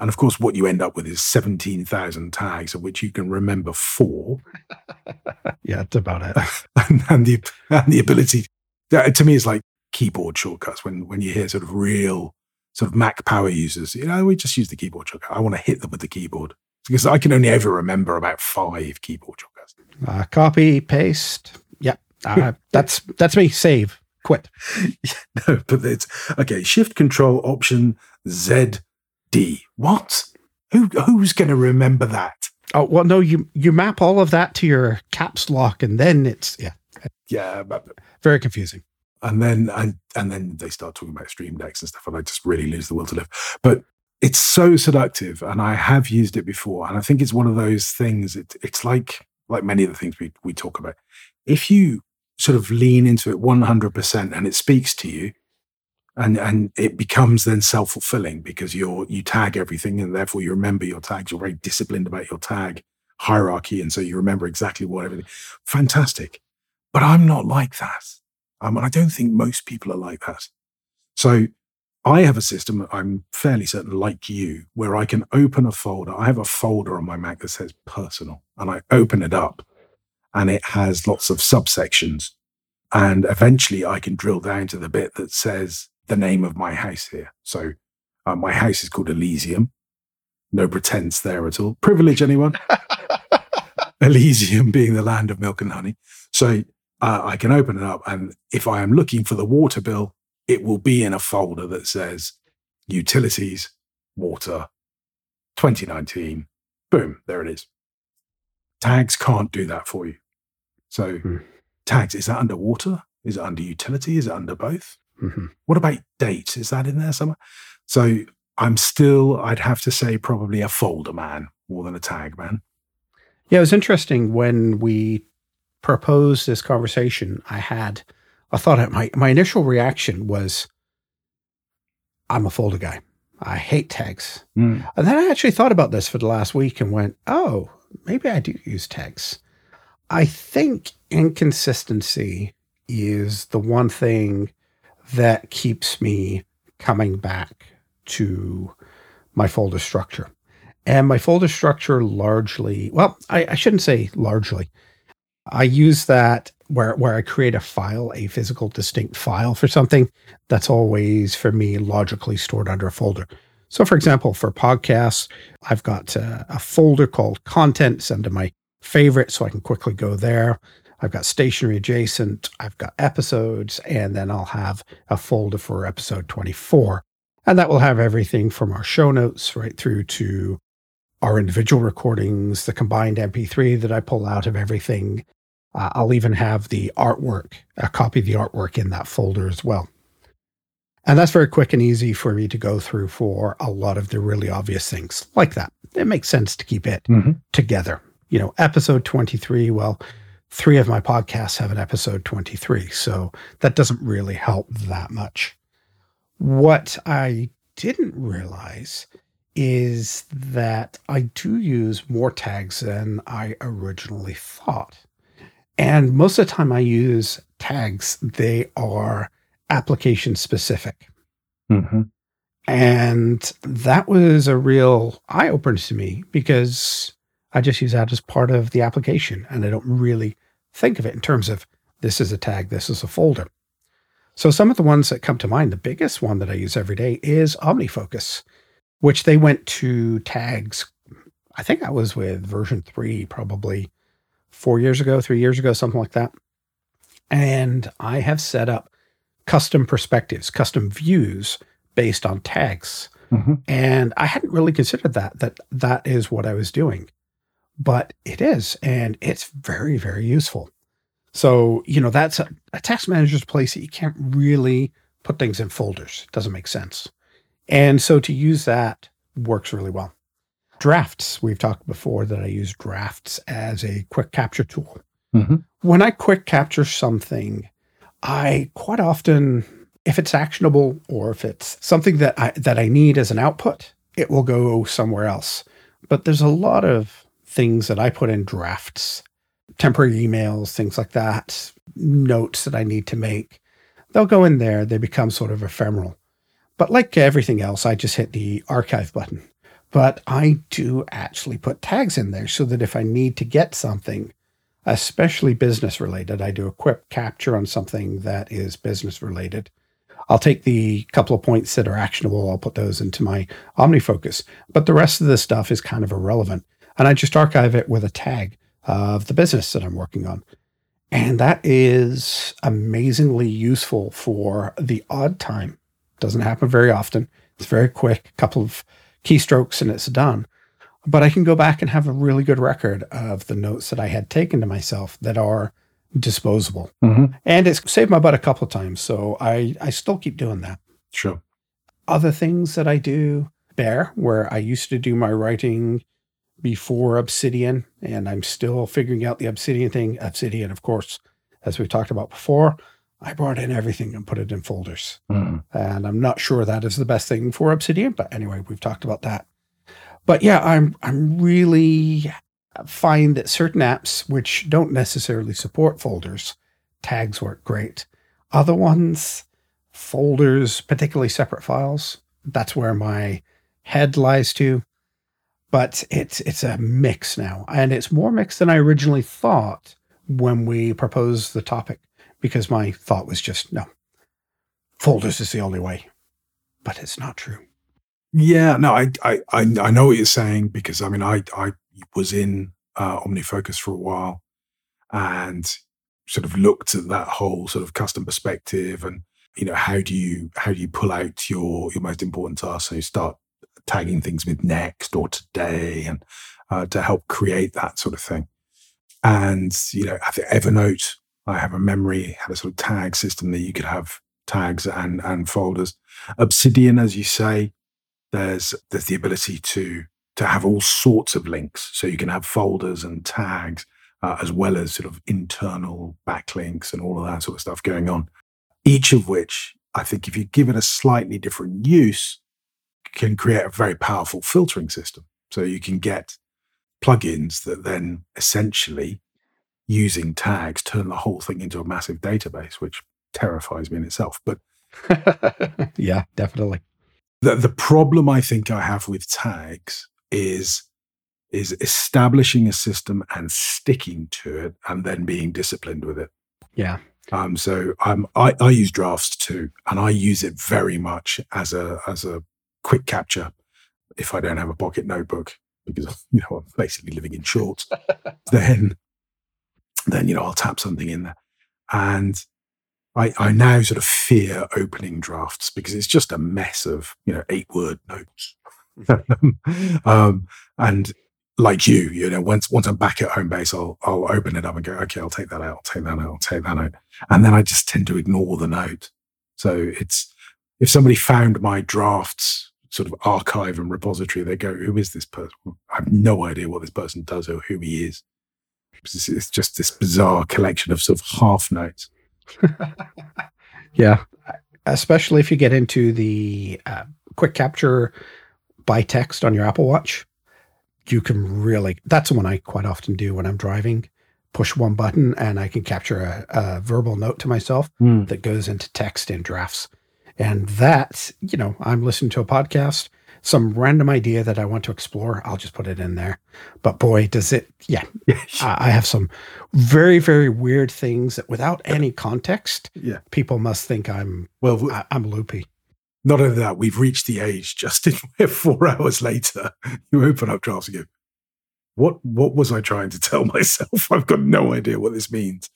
And of course, what you end up with is 17,000 tags, of which you can remember four. yeah, that's about it. and, and, the, and the ability, to me, is like keyboard shortcuts when, when you hear sort of real sort of Mac power users. You know, we just use the keyboard shortcut. I want to hit them with the keyboard because I can only ever remember about five keyboard shortcuts. Uh, copy, paste. Yep. Uh, that's, that's me. Save, quit. no, but it's okay. Shift control option Z D. What? Who who's going to remember that? Oh well, no. You you map all of that to your caps lock, and then it's yeah, yeah, but, very confusing. And then and and then they start talking about stream decks and stuff, and I just really lose the will to live. But it's so seductive, and I have used it before, and I think it's one of those things. It, it's like like many of the things we we talk about. If you sort of lean into it one hundred percent, and it speaks to you, and and it becomes then self-fulfilling because you're you tag everything and therefore you remember your tags you're very disciplined about your tag hierarchy and so you remember exactly what everything fantastic but i'm not like that um, and i don't think most people are like that so i have a system i'm fairly certain like you where i can open a folder i have a folder on my mac that says personal and i open it up and it has lots of subsections and eventually i can drill down to the bit that says the name of my house here. So uh, my house is called Elysium. No pretense there at all. Privilege, anyone? Elysium being the land of milk and honey. So uh, I can open it up, and if I am looking for the water bill, it will be in a folder that says utilities, water, 2019. Boom, there it is. Tags can't do that for you. So, hmm. tags, is that under water? Is it under utility? Is it under both? Mm-hmm. What about date? Is that in there somewhere? So I'm still, I'd have to say, probably a folder man more than a tag man. Yeah, it was interesting when we proposed this conversation. I had, I thought my my initial reaction was, I'm a folder guy. I hate tags. Mm. And then I actually thought about this for the last week and went, oh, maybe I do use tags. I think inconsistency is the one thing that keeps me coming back to my folder structure. And my folder structure largely, well, I, I, shouldn't say largely. I use that where, where I create a file, a physical distinct file for something that's always for me logically stored under a folder. So, for example, for podcasts, I've got a, a folder called contents under my favorite, so I can quickly go there. I've got Stationery Adjacent, I've got episodes, and then I'll have a folder for episode 24. And that will have everything from our show notes right through to our individual recordings, the combined MP3 that I pull out of everything. Uh, I'll even have the artwork, a copy of the artwork in that folder as well. And that's very quick and easy for me to go through for a lot of the really obvious things like that. It makes sense to keep it mm-hmm. together. You know, episode 23, well, three of my podcasts have an episode 23. So that doesn't really help that much. What I didn't realize is that I do use more tags than I originally thought. And most of the time I use tags, they are application specific. Mm-hmm. And that was a real eye opener to me because I just use that as part of the application and I don't really think of it in terms of this is a tag, this is a folder. So some of the ones that come to mind, the biggest one that I use every day is OmniFocus, which they went to tags. I think I was with version three, probably four years ago, three years ago, something like that. And I have set up custom perspectives, custom views based on tags. Mm-hmm. And I hadn't really considered that, that that is what I was doing. But it is, and it's very, very useful. So, you know, that's a, a task manager's place that you can't really put things in folders. It doesn't make sense. And so to use that works really well. Drafts, we've talked before that I use drafts as a quick capture tool. Mm-hmm. When I quick capture something, I quite often, if it's actionable or if it's something that I that I need as an output, it will go somewhere else. But there's a lot of things that I put in drafts temporary emails, things like that, notes that I need to make. They'll go in there, they become sort of ephemeral. But like everything else, I just hit the archive button. But I do actually put tags in there so that if I need to get something, especially business related, I do a quick capture on something that is business related. I'll take the couple of points that are actionable, I'll put those into my OmniFocus. But the rest of the stuff is kind of irrelevant. And I just archive it with a tag of the business that I'm working on. And that is amazingly useful for the odd time. Doesn't happen very often. It's very quick, a couple of keystrokes and it's done. But I can go back and have a really good record of the notes that I had taken to myself that are disposable. Mm-hmm. And it's saved my butt a couple of times. So I, I still keep doing that. Sure. Other things that I do, Bear, where I used to do my writing before Obsidian, and I'm still figuring out the Obsidian thing. Obsidian, of course, as we've talked about before, I brought in everything and put it in folders. Mm. And I'm not sure that is the best thing for Obsidian, but anyway, we've talked about that. But yeah, I'm I'm really find that certain apps which don't necessarily support folders, tags work great. Other ones, folders, particularly separate files, that's where my head lies to but it's it's a mix now, and it's more mixed than I originally thought when we proposed the topic, because my thought was just no, folders is the only way, but it's not true. Yeah, no, I I I know what you're saying because I mean I I was in uh, OmniFocus for a while, and sort of looked at that whole sort of custom perspective and you know how do you how do you pull out your your most important tasks so you start tagging things with next or today and uh, to help create that sort of thing. And, you know, I think Evernote, I have a memory, had a sort of tag system that you could have tags and, and folders. Obsidian, as you say, there's, there's the ability to, to have all sorts of links. So you can have folders and tags, uh, as well as sort of internal backlinks and all of that sort of stuff going on. Each of which I think if you give it a slightly different use, can create a very powerful filtering system. So you can get plugins that then essentially using tags turn the whole thing into a massive database, which terrifies me in itself. But yeah, definitely. The, the problem I think I have with tags is is establishing a system and sticking to it and then being disciplined with it. Yeah. Um, so um, I, I use drafts too, and I use it very much as a as a quick capture if I don't have a pocket notebook because you know I'm basically living in shorts. then, then you know I'll tap something in there, and I I now sort of fear opening drafts because it's just a mess of you know eight word notes. um, and like you, you know, once once I'm back at home base, I'll I'll open it up and go, okay, I'll take that out, I'll take that out, I'll take that out, and then I just tend to ignore the note. So it's if somebody found my drafts sort of archive and repository, they go, who is this person? I have no idea what this person does or who he is. It's, it's just this bizarre collection of sort of half notes. yeah, especially if you get into the uh, quick capture by text on your Apple Watch. You can really, that's one I quite often do when I'm driving. Push one button and I can capture a, a verbal note to myself Mm. that goes into text in drafts. And that, you know, I'm listening to a podcast, some random idea that I want to explore, I'll just put it in there. But boy, does it, yeah, I I have some very, very weird things that without any context, yeah. people must think I'm, Well, I'm loopy. not only that, we've reached the age, Justin, where four hours later, you open up drafts again. what, what was I trying to tell myself? I've got no idea what this means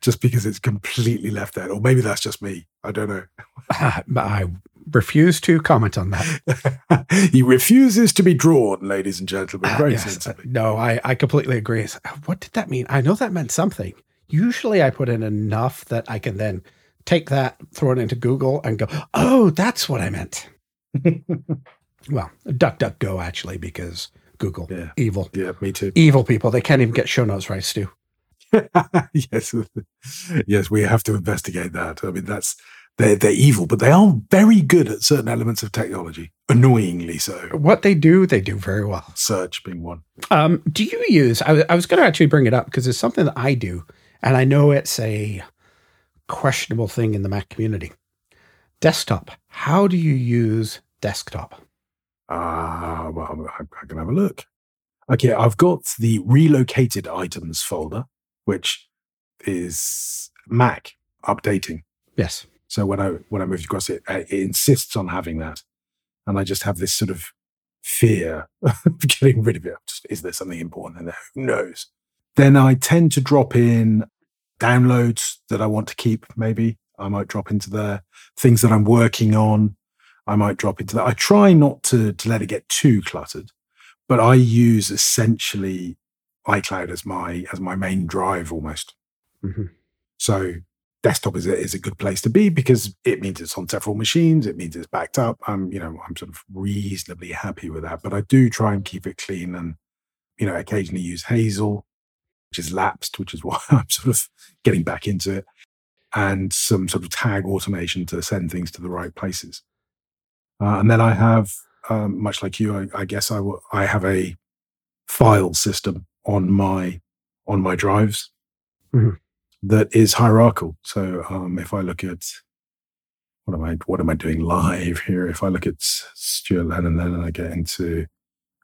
just because it's completely left out. Or maybe that's just me. I don't know. I refuse to comment on that. he refuses to be drawn, ladies and gentlemen. Uh, very Yes. sensibly. No, I, I completely agree. It's, uh, What did that mean? I know that meant something. Usually I put in enough that I can then take that, throw it into Google and go, oh, that's what I meant. well, DuckDuckGo actually, because Google, Yeah. evil. Yeah, me too. Evil people. They can't even get show notes right, Stu. yes, yes, we have to investigate that. I mean, that's they're they're evil, but they are very good at certain elements of technology. Annoyingly so. What they do, they do very well. Search being one. Um, do you use? I, was- I was going to actually bring it up because it's something that I do, and I know it's a questionable thing in the Mac community. Desktop. How do you use desktop? Ah, well, I, I can have a look. Okay, I've got the relocated items folder, which is Mac updating. Yes. So when I when I moved across it, it insists on having that, and I just have this sort of fear of getting rid of it. Just, is there something important in there? Who knows? Then I tend to drop in downloads that I want to keep. Maybe I might drop into there. Things that I'm working on, I might drop into that. I try not to to let it get too cluttered, but I use essentially iCloud as my as my main drive almost. Mhm. So desktop is a, is a good place to be because it means it's on several machines. It means it's backed up. I'm, you know, I'm sort of reasonably happy with that, but I do try and keep it clean and, you know, occasionally use Hazel, which is lapsed, which is why I'm sort of getting back into it and some sort of tag automation to send things to the right places. Uh, and then I have, um, much like you, I, I guess I will- I have a file system on my, on my drives Mhm. That is hierarchical. So um, if I look at what am I what am I doing live here? If I look at Stuart Lennon, then I get into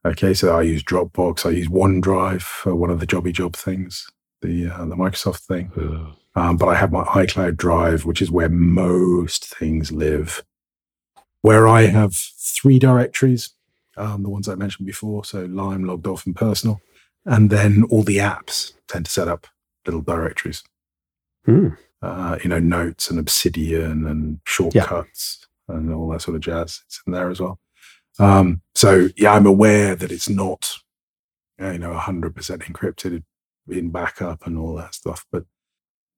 okay. So I use Dropbox. I use OneDrive for one of the jobby job things, the uh, the Microsoft thing. Um, but I have my iCloud Drive, which is where most things live. Where I have three directories, um, the ones I mentioned before, so Lime, Logged Off, and Personal, and then all the apps tend to set up little directories Hmm. uh, you know, notes and Obsidian and shortcuts and all that sort of jazz. It's in there as well. Um, so yeah, I'm aware that it's not, you know, 100% encrypted in backup and all that stuff. But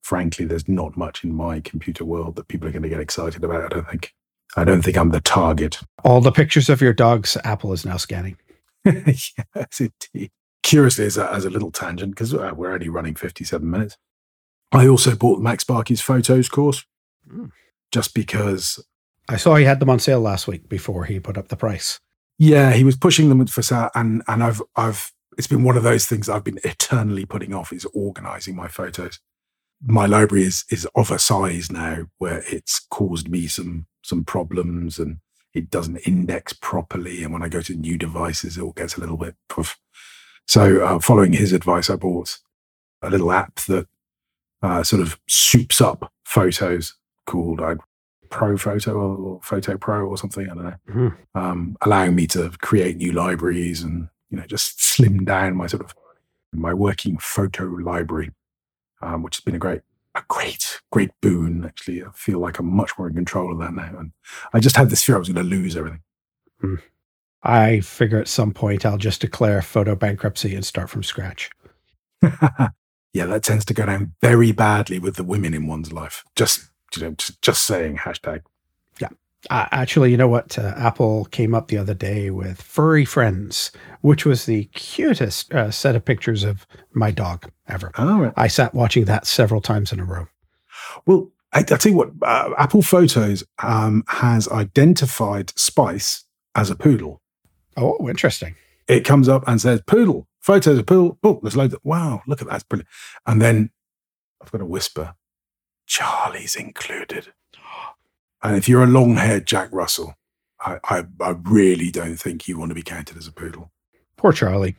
frankly, there's not much in my computer world that people are going to get excited about. I don't think. I don't think I'm the target. All the pictures of your dogs, Apple is now scanning. yes, indeed. Curiously, as a, as a little tangent, because uh, we're only running 57 minutes, I also bought MacSparky's photos course Mm. just because, I saw he had them on sale last week before he put up the price. yeah, he was pushing them for sale, and and I've I've it's been one of those things I've been eternally putting off is organizing my photos. My library is is of a size now where it's caused me some some problems and it doesn't index properly, and when I go to new devices, it all gets a little bit. Poof. So, uh, following his advice, I bought a little app that uh, sort of soups up photos called uh, Pro Photo or, or Photo Pro or something. I don't know, Mhm. um, allowing me to create new libraries and you know just slim down my sort of my working photo library, um, which has been a great a great great boon. Actually, I feel like I'm much more in control of that now, and I just had this fear I was going to lose everything. I figure at some point I'll just declare photo bankruptcy and start from scratch. yeah, that tends to go down very badly with the women in one's life. Just you know, just, just saying hashtag. Uh, actually, you know what? Uh, Apple came up the other day with Furry Friends, which was the cutest uh, set of pictures of my dog ever. Oh, right. I sat watching that several times in a row. Well, I, I tell you what, uh, Apple Photos um, has identified Spice as a poodle. Oh, interesting. It comes up and says poodle, photos of poodle. Oh, there's loads of, wow, look at that. It's brilliant. And then I've got to whisper, Charlie's included. And if you're a long haired Jack Russell, I, I, I, really don't think you want to be counted as a poodle. Poor Charlie.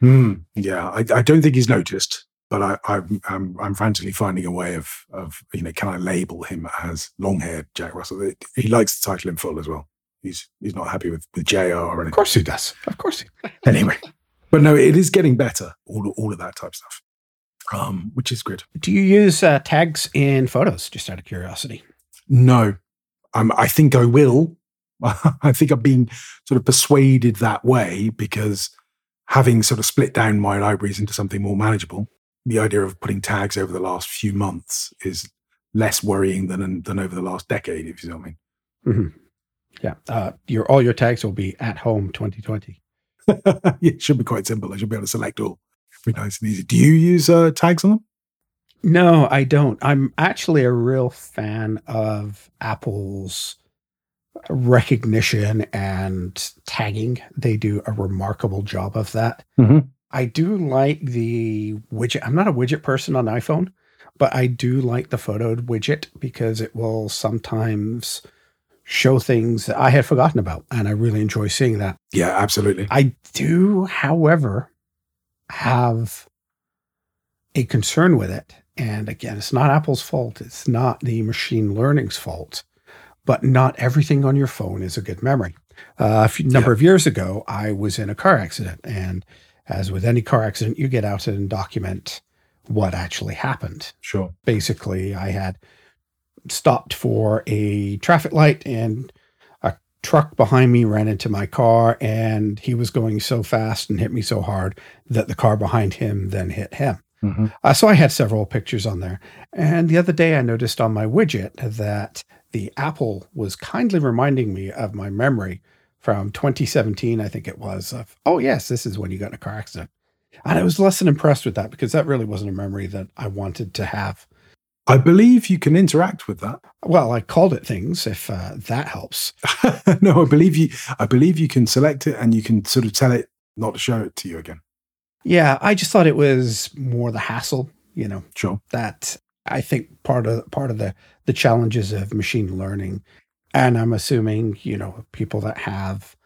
Mm, yeah, I, I, don't think he's noticed, but I, I'm, I'm, I'm frantically finding a way of, of, you know, can I label him as long haired Jack Russell? He likes the title in full as well. He's, he's not happy with, with JR or anything. Of course he does. Of course. He- anyway, but no, it is getting better. All, all of that type of stuff, um, which is good. Do you use uh, tags in photos? Just out of curiosity. No, um, I think I will. I think I'm being sort of persuaded that way because having sort of split down my libraries into something more manageable, the idea of putting tags over the last few months is less worrying than than over the last decade, if you know what I mean. Mm-hmm. Yeah, uh, your all your tags will be at home 2020. it should be quite simple. I should be able to select all. Be nice and easy. Do you use uh, tags on them? No, I don't. I'm actually a real fan of Apple's recognition and tagging. They do a remarkable job of that. Mm-hmm. I do like the widget. I'm not a widget person on iPhone, but I do like the photo widget because it will sometimes show things that I had forgotten about. And I really enjoy seeing that. Yeah, absolutely. I do, however, have a concern with it. And again, it's not Apple's fault. It's not the machine learning's fault. But not everything on your phone is a good memory. Uh, a few, number yeah. of years ago, I was in a car accident. And as with any car accident, you get out and document what actually happened. Sure. Basically, I had stopped for a traffic light and a truck behind me ran into my car and he was going so fast and hit me so hard that the car behind him then hit him. Mm-hmm. Uh, so I had several pictures on there. And the other day I noticed on my widget that the Apple was kindly reminding me of my memory from 2017, I think it was, of, oh, yes, this is when you got in a car accident. And I was less than impressed with that because that really wasn't a memory that I wanted to have. I believe you can interact with that. Well, I called it things if uh, that helps. no, I believe you. I believe you can select it and you can sort of tell it not to show it to you again. Yeah, I just thought it was more the hassle. You know, sure. That I think part of part of the the challenges of machine learning, and I'm assuming you know people that have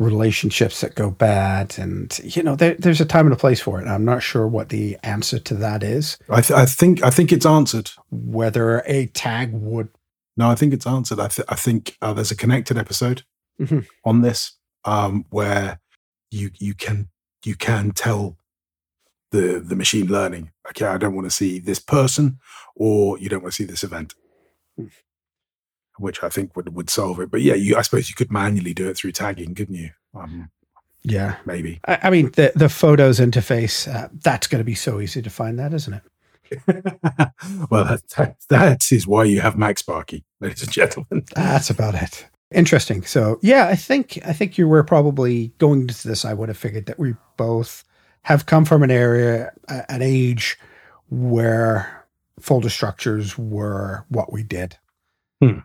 relationships that go bad and you know there, there's a time and a place for it. I'm not sure what the answer to that is. I, th- I, think i think it's answered. Whether a tag would no i think it's answered. I, th- I think uh, there's a connected episode mm-hmm. on this um, where you you can you can tell the the machine learning okay i don't want to see this person or you don't want to see this event. Mm which I think would, would solve it. But yeah, you, I suppose you could manually do it through tagging, couldn't you? Um, yeah, maybe. I, I, mean, the the photos interface uh, that's going to be so easy to find, that isn't it? well, that, that, that is why you have MacSparky, ladies and gentlemen. That's about it. Interesting. So yeah, I think I think you were probably going into this. I would have figured that we both have come from an area, an age where folder structures were what we did. Hmm.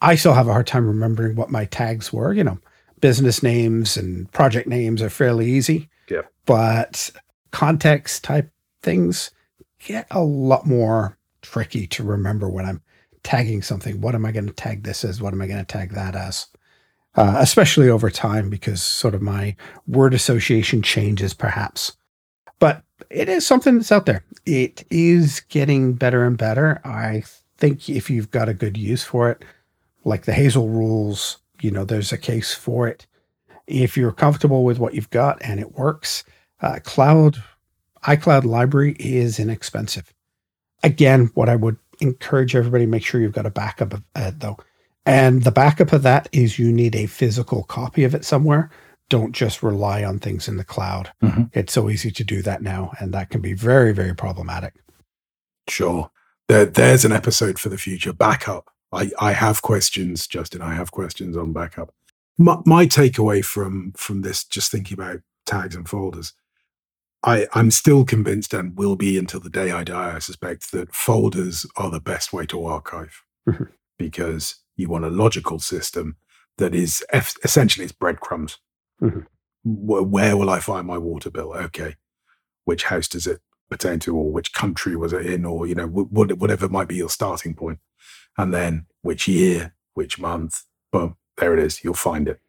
I still have a hard time remembering what my tags were. You know, business names and project names are fairly easy. Yeah. But context type things get a lot more tricky to remember when I'm tagging something. What am I going to tag this as? What am I going to tag that as? Uh, especially over time, because sort of my word association changes perhaps. But it is something that's out there. It is getting better and better. I think if you've got a good use for it, like the Hazel rules, you know, there's a case for it. If you're comfortable with what you've got and it works, uh, cloud, iCloud library is inexpensive. Again, what I would encourage everybody make sure you've got a backup of uh, though. And the backup of that is you need a physical copy of it somewhere. Don't just rely on things in the cloud. Mm-hmm. It's so easy to do that now, and that can be very, very problematic. Sure. There, there's an episode for the future backup I, I have questions, Justin. I have questions on backup. My, my takeaway from from this, just thinking about tags and folders, I, I'm still convinced and will be until the day I die, I suspect, that folders are the best way to archive Mhm. because you want a logical system that is eff- essentially it's breadcrumbs. Mhm. Wh- Where will I find my water bill? Okay. Which house does it pertain to, or which country was it in, or, you know, what- whatever might be your starting point. And then which year, which month, boom, there it is. You'll find it.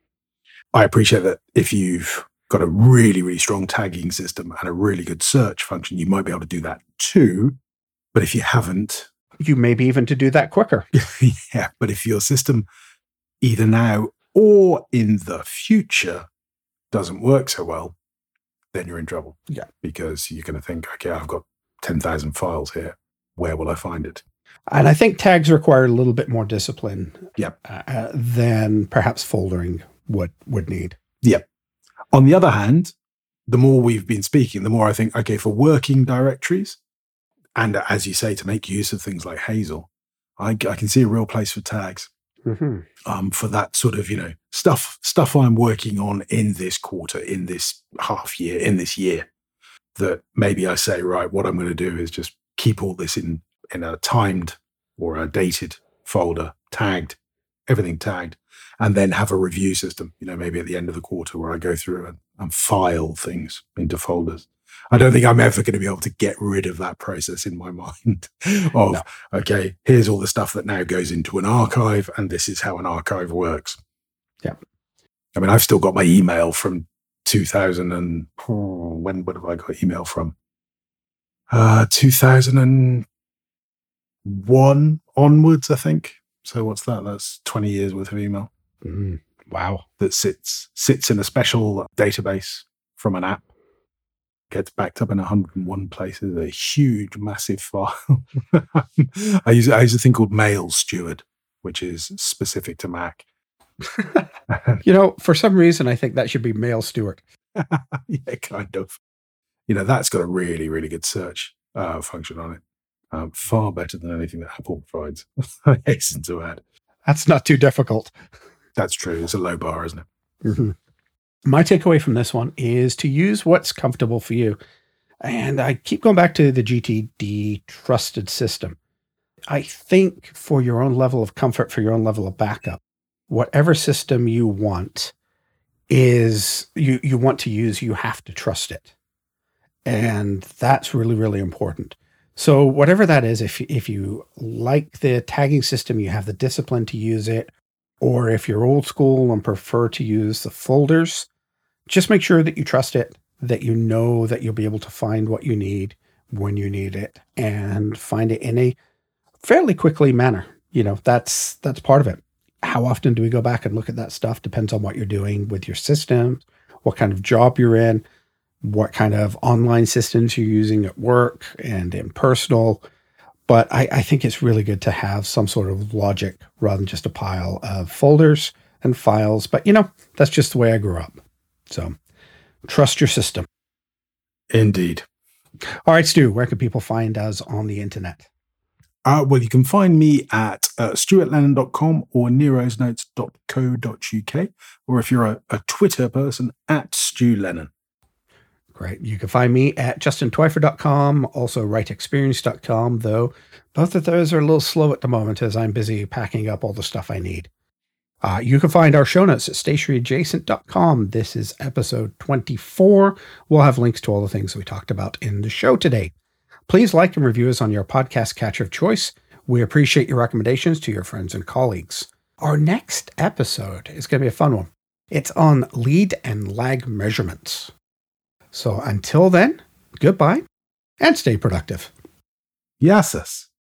I appreciate that if you've got a really, really strong tagging system and a really good search function, you might be able to do that too. But if you haven't, You may be even to do that quicker. yeah, but if your system either now or in the future doesn't work so well, then you're in trouble. Yeah. Because you're going to think, okay, I've got 10,000 files here. Where will I find it? And I think tags require a little bit more discipline Yep. uh, than perhaps foldering would would need. Yep. On the other hand, the more we've been speaking, the more I think, okay, for working directories, and as you say, to make use of things like Hazel, I, I can see a real place for tags. Mhm. um, for that sort of you know stuff stuff I'm working on in this quarter, in this half year, in this year. That maybe I say right, what I'm going to do is just keep all this in in a timed or a dated folder, tagged, everything tagged, and then have a review system. You know, maybe at the end of the quarter where I go through and, and file things into folders. I don't think I'm ever going to be able to get rid of that process in my mind of No. okay, here's all the stuff that now goes into an archive, and this is how an archive works. Yeah. I mean, I've still got my email from 2000 and oh, when when have I got email from? Uh, 2001 onwards, I think. So what's that? That's 20 years worth of email Mm. Wow. that sits sits in a special database from an app. Gets backed up in 101 places, a huge, massive file. I use I use a thing called Mail Steward, which is specific to Mac. You know, for some reason, I think that should be Mail Steward. yeah, kind of. You know, that's got a really, really good search uh, function on it. Um, far better than anything that Apple provides. I hasten to add. That's not too difficult. That's true. It's a low bar, isn't it? Mhm. My takeaway from this one is to use what's comfortable for you. And I keep going back to the GTD trusted system. I think for your own level of comfort, for your own level of backup, whatever system you want is you you want to use, you have to trust it. And that's really, really important. So whatever that is, if if you like the tagging system, you have the discipline to use it, or if you're old school and prefer to use the folders, just make sure that you trust it, that you know that you'll be able to find what you need when you need it and find it in a fairly quickly manner. You know, that's that's part of it. How often do we go back and look at that stuff depends on what you're doing with your system, what kind of job you're in, what kind of online systems you're using at work and in personal. But I, I think it's really good to have some sort of logic rather than just a pile of folders and files. But you know, that's just the way I grew up. So trust your system. Indeed. All right, Stu, where can people find us on the internet? Uh, well, you can find me at uh, stuartlennon.com or nerosnotes.co.uk, or if you're a, a Twitter person, at Stu Lennon. Great. You can find me at justintwyfer.com, also writeexperience.com, though both of those are a little slow at the moment as I'm busy packing up all the stuff I need. Uh, you can find our show notes at stationeryadjacent.com. This is episode 24. We'll have links to all the things we talked about in the show today. Please like and review us on your podcast catcher of choice. We appreciate your recommendations to your friends and colleagues. Our next episode is going to be a fun one. It's on lead and lag measurements. So until then, goodbye and stay productive. Yasis.